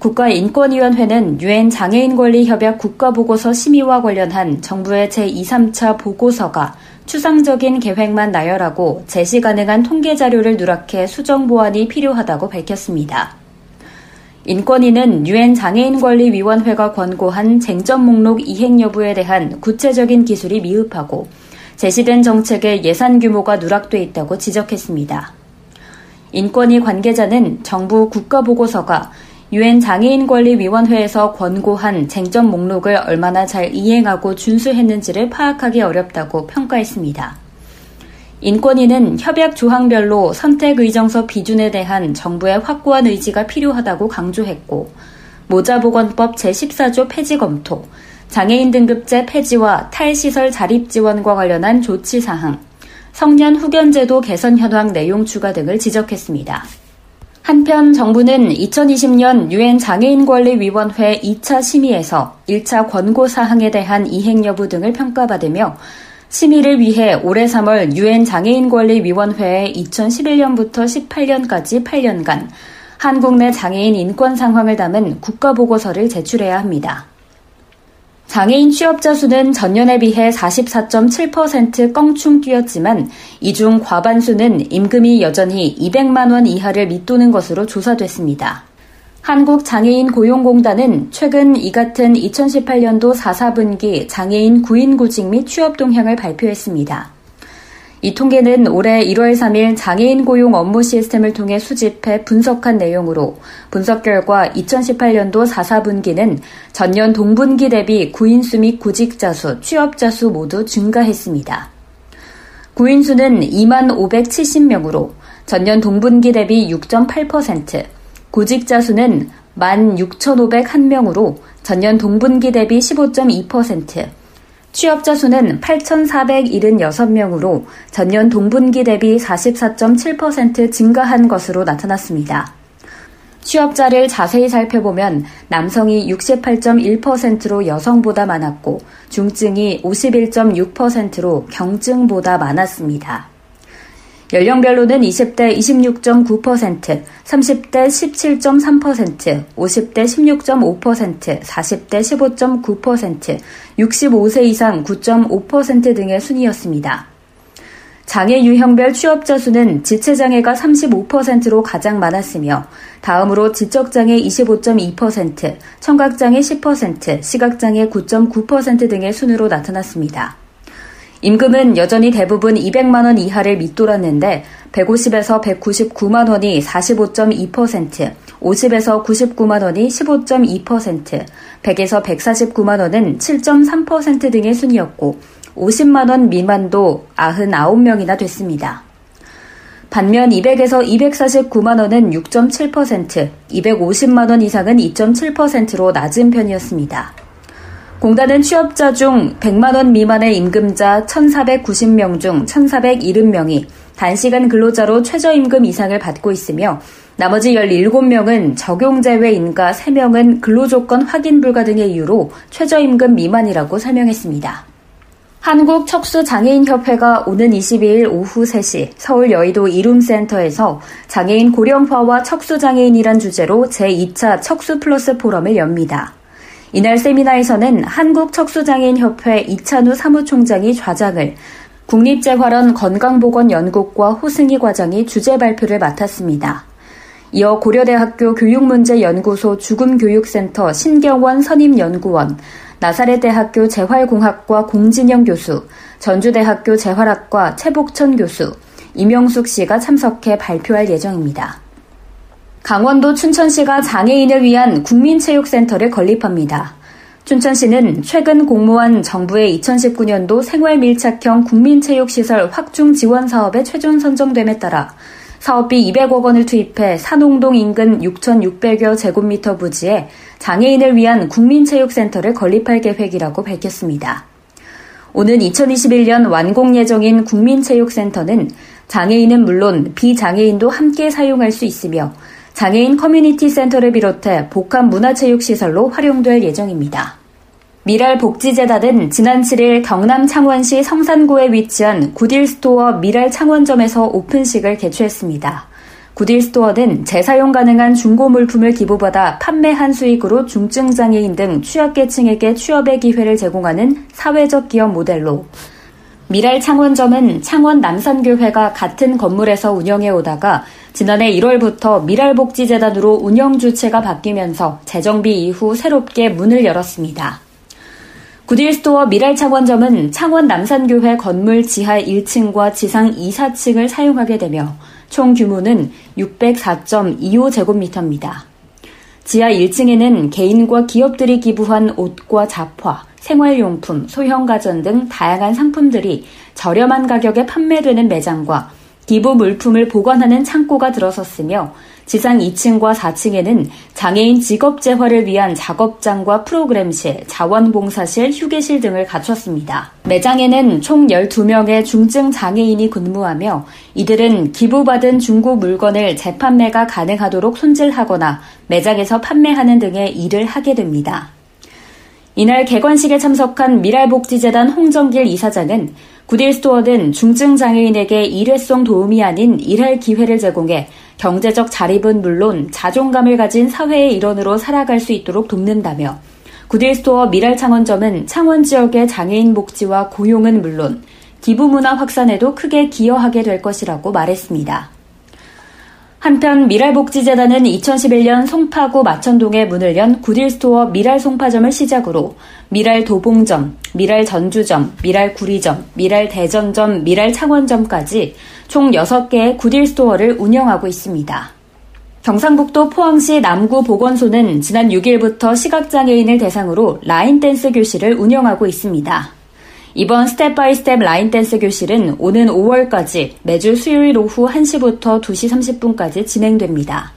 국가인권위원회는 유엔 장애인 권리 협약 국가보고서 심의와 관련한 정부의 제2, 3차 보고서가 추상적인 계획만 나열하고 제시 가능한 통계 자료를 누락해 수정 보완이 필요하다고 밝혔습니다. 인권위는 유엔 장애인권리위원회가 권고한 쟁점 목록 이행 여부에 대한 구체적인 기술이 미흡하고 제시된 정책의 예산 규모가 누락돼 있다고 지적했습니다. 인권위 관계자는 정부 국가보고서가 유엔 장애인 권리 위원회에서 권고한 쟁점 목록을 얼마나 잘 이행하고 준수했는지를 파악하기 어렵다고 평가했습니다. 인권위는 협약 조항별로 선택 의정서 비준에 대한 정부의 확고한 의지가 필요하다고 강조했고, 모자보건법 제14조 폐지 검토, 장애인 등급제 폐지와 탈시설 자립 지원과 관련한 조치 사항, 성년 후견제도 개선 현황 내용 추가 등을 지적했습니다. 한편 정부는 2020년 유엔 장애인권리위원회 2차 심의에서 1차 권고 사항에 대한 이행 여부 등을 평가받으며 심의를 위해 올해 3월 유엔 장애인권리위원회에 2011년부터 18년까지 8년간 한국 내 장애인 인권 상황을 담은 국가보고서를 제출해야 합니다. 장애인 취업자 수는 전년에 비해 44.7% 껑충 뛰었지만 이 중 과반수는 임금이 여전히 200만 원 이하를 밑도는 것으로 조사됐습니다. 한국장애인 고용공단은 최근 이 같은 2018년도 4, 4분기 장애인 구인 구직 및 취업 동향을 발표했습니다. 이 통계는 올해 1월 3일 장애인 고용 업무 시스템을 통해 수집해 분석한 내용으로 분석 결과 2018년도 4, 4분기는 전년 동분기 대비 구인수 및 구직자 수, 취업자 수 모두 증가했습니다. 구인수는 2만 570명으로 전년 동분기 대비 6.8%, 구직자 수는 1만 6,501명으로 전년 동분기 대비 15.2%, 취업자 수는 8,476명으로 전년 동분기 대비 44.7% 증가한 것으로 나타났습니다. 취업자를 자세히 살펴보면 남성이 68.1%로 여성보다 많았고 중증이 51.6%로 경증보다 많았습니다. 연령별로는 20대 26.9%, 30대 17.3%, 50대 16.5%, 40대 15.9%, 65세 이상 9.5% 등의 순이었습니다. 장애 유형별 취업자 수는 지체장애가 35%로 가장 많았으며 다음으로 지적장애 25.2%, 청각장애 10%, 시각장애 9.9% 등의 순으로 나타났습니다. 임금은 여전히 대부분 200만 원 이하를 밑돌았는데 150에서 199만 원이 45.2%, 50에서 99만 원이 15.2%, 100에서 149만 원은 7.3% 등의 순이었고 50만 원 미만도 99명이나 됐습니다. 반면 200에서 249만 원은 6.7%, 250만 원 이상은 2.7%로 낮은 편이었습니다. 공단은 취업자 중 100만 원 미만의 임금자 1,490명 중 1,470명이 단시간 근로자로 최저임금 이상을 받고 있으며 나머지 17명은 적용 제외 인가 3명은 근로조건 확인 불가 등의 이유로 최저임금 미만이라고 설명했습니다. 한국 척수 장애인 협회가 오는 22일 오후 3시 서울 여의도 이룸센터에서 장애인 고령화와 척수 장애인이란 주제로 제2차 척수 플러스 포럼을 엽니다. 이날 세미나에서는 한국척수장애인협회 이찬우 사무총장이 좌장을 국립재활원 건강보건연구과 호승희 과장이 주제 발표를 맡았습니다. 이어 고려대학교 교육문제연구소 죽음교육센터 신경원 선임연구원, 나사렛대학교 재활공학과 공진영 교수, 전주대학교 재활학과 최복천 교수, 이명숙 씨가 참석해 발표할 예정입니다. 강원도 춘천시가 장애인을 위한 국민체육센터를 건립합니다. 춘천시는 최근 공모한 정부의 2019년도 생활밀착형 국민체육시설 확충 지원 사업에 최종 선정됨에 따라 사업비 200억 원을 투입해 산홍동 인근 6,600여 제곱미터 부지에 장애인을 위한 국민체육센터를 건립할 계획이라고 밝혔습니다. 오는 2021년 완공 예정인 국민체육센터는 장애인은 물론 비장애인도 함께 사용할 수 있으며 장애인 커뮤니티 센터를 비롯해 복합 문화체육시설로 활용될 예정입니다. 밀알복지재단은 지난 7일 경남 창원시 성산구에 위치한 굿윌스토어 밀알창원점에서 오픈식을 개최했습니다. 구딜스토어는 재사용 가능한 중고 물품을 기부받아 판매한 수익으로 중증장애인 등 취약계층에게 취업의 기회를 제공하는 사회적 기업 모델로 미랄 창원점은 창원 남산교회가 같은 건물에서 운영해 오다가 지난해 1월부터 미랄복지재단으로 운영 주체가 바뀌면서 재정비 이후 새롭게 문을 열었습니다. 구딜스토어 미랄 창원점은 창원 남산교회 건물 지하 1층과 지상 2, 4층을 사용하게 되며 총 규모는 604.25제곱미터입니다. 지하 1층에는 개인과 기업들이 기부한 옷과 잡화, 생활용품, 소형 가전 등 다양한 상품들이 저렴한 가격에 판매되는 매장과 기부 물품을 보관하는 창고가 들어섰으며 지상 2층과 4층에는 장애인 직업 재활을 위한 작업장과 프로그램실, 자원봉사실, 휴게실 등을 갖췄습니다. 매장에는 총 12명의 중증 장애인이 근무하며 이들은 기부받은 중고 물건을 재판매가 가능하도록 손질하거나 매장에서 판매하는 등의 일을 하게 됩니다. 이날 개관식에 참석한 밀알복지재단 홍정길 이사장은 굿윌 스토어는 중증 장애인에게 일회성 도움이 아닌 일할 기회를 제공해 경제적 자립은 물론 자존감을 가진 사회의 일원으로 살아갈 수 있도록 돕는다며 굿윌 스토어 밀알 창원점은 창원 지역의 장애인 복지와 고용은 물론 기부 문화 확산에도 크게 기여하게 될 것이라고 말했습니다. 한편 밀알복지재단은 2011년 송파구 마천동에 문을 연 굿윌스토어 밀알송파점을 시작으로 밀알도봉점, 밀알전주점, 밀알구리점, 밀알대전점, 밀알창원점까지 총 6개의 굿윌스토어를 운영하고 있습니다. 경상북도 포항시 남구 보건소는 지난 6일부터 시각장애인을 대상으로 라인댄스 교실을 운영하고 있습니다. 이번 step by step 라인 댄스 교실은 오는 5월까지 매주 수요일 오후 1시부터 2시 30분까지 진행됩니다.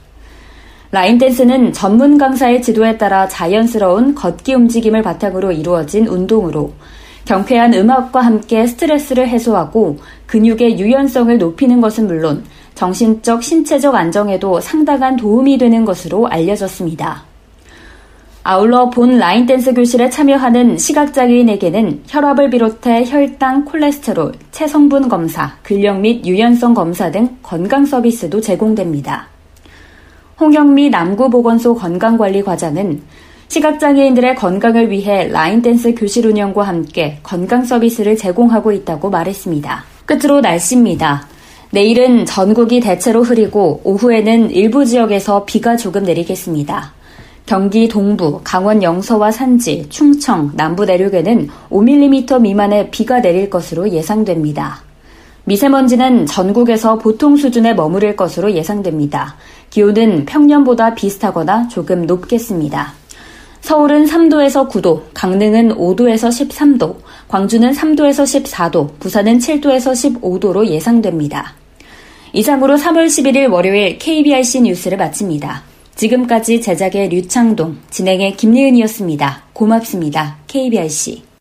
라인 댄스는 전문 강사의 지도에 따라 자연스러운 걷기 움직임을 바탕으로 이루어진 운동으로 경쾌한 음악과 함께 스트레스를 해소하고 근육의 유연성을 높이는 것은 물론 정신적, 신체적 안정에도 상당한 도움이 되는 것으로 알려졌습니다. 아울러 본 라인 댄스 교실에 참여하는 시각장애인에게는 혈압을 비롯해 혈당, 콜레스테롤, 체성분 검사, 근력 및 유연성 검사 등 건강 서비스도 제공됩니다. 홍영미 남구보건소 건강관리과장은 시각장애인들의 건강을 위해 라인 댄스 교실 운영과 함께 건강 서비스를 제공하고 있다고 말했습니다. 끝으로 날씨입니다. 내일은 전국이 대체로 흐리고 오후에는 일부 지역에서 비가 조금 내리겠습니다. 경기 동부, 강원 영서와 산지, 충청, 남부 내륙에는 5mm 미만의 비가 내릴 것으로 예상됩니다. 미세먼지는 전국에서 보통 수준에 머무를 것으로 예상됩니다. 기온은 평년보다 비슷하거나 조금 높겠습니다. 서울은 3도에서 9도, 강릉은 5도에서 13도, 광주는 3도에서 14도, 부산은 7도에서 15도로 예상됩니다. 이상으로 3월 11일 월요일 KBRC 뉴스를 마칩니다. 지금까지 제작의 류창동, 진행의 김예은이었습니다. 고맙습니다. KBRC.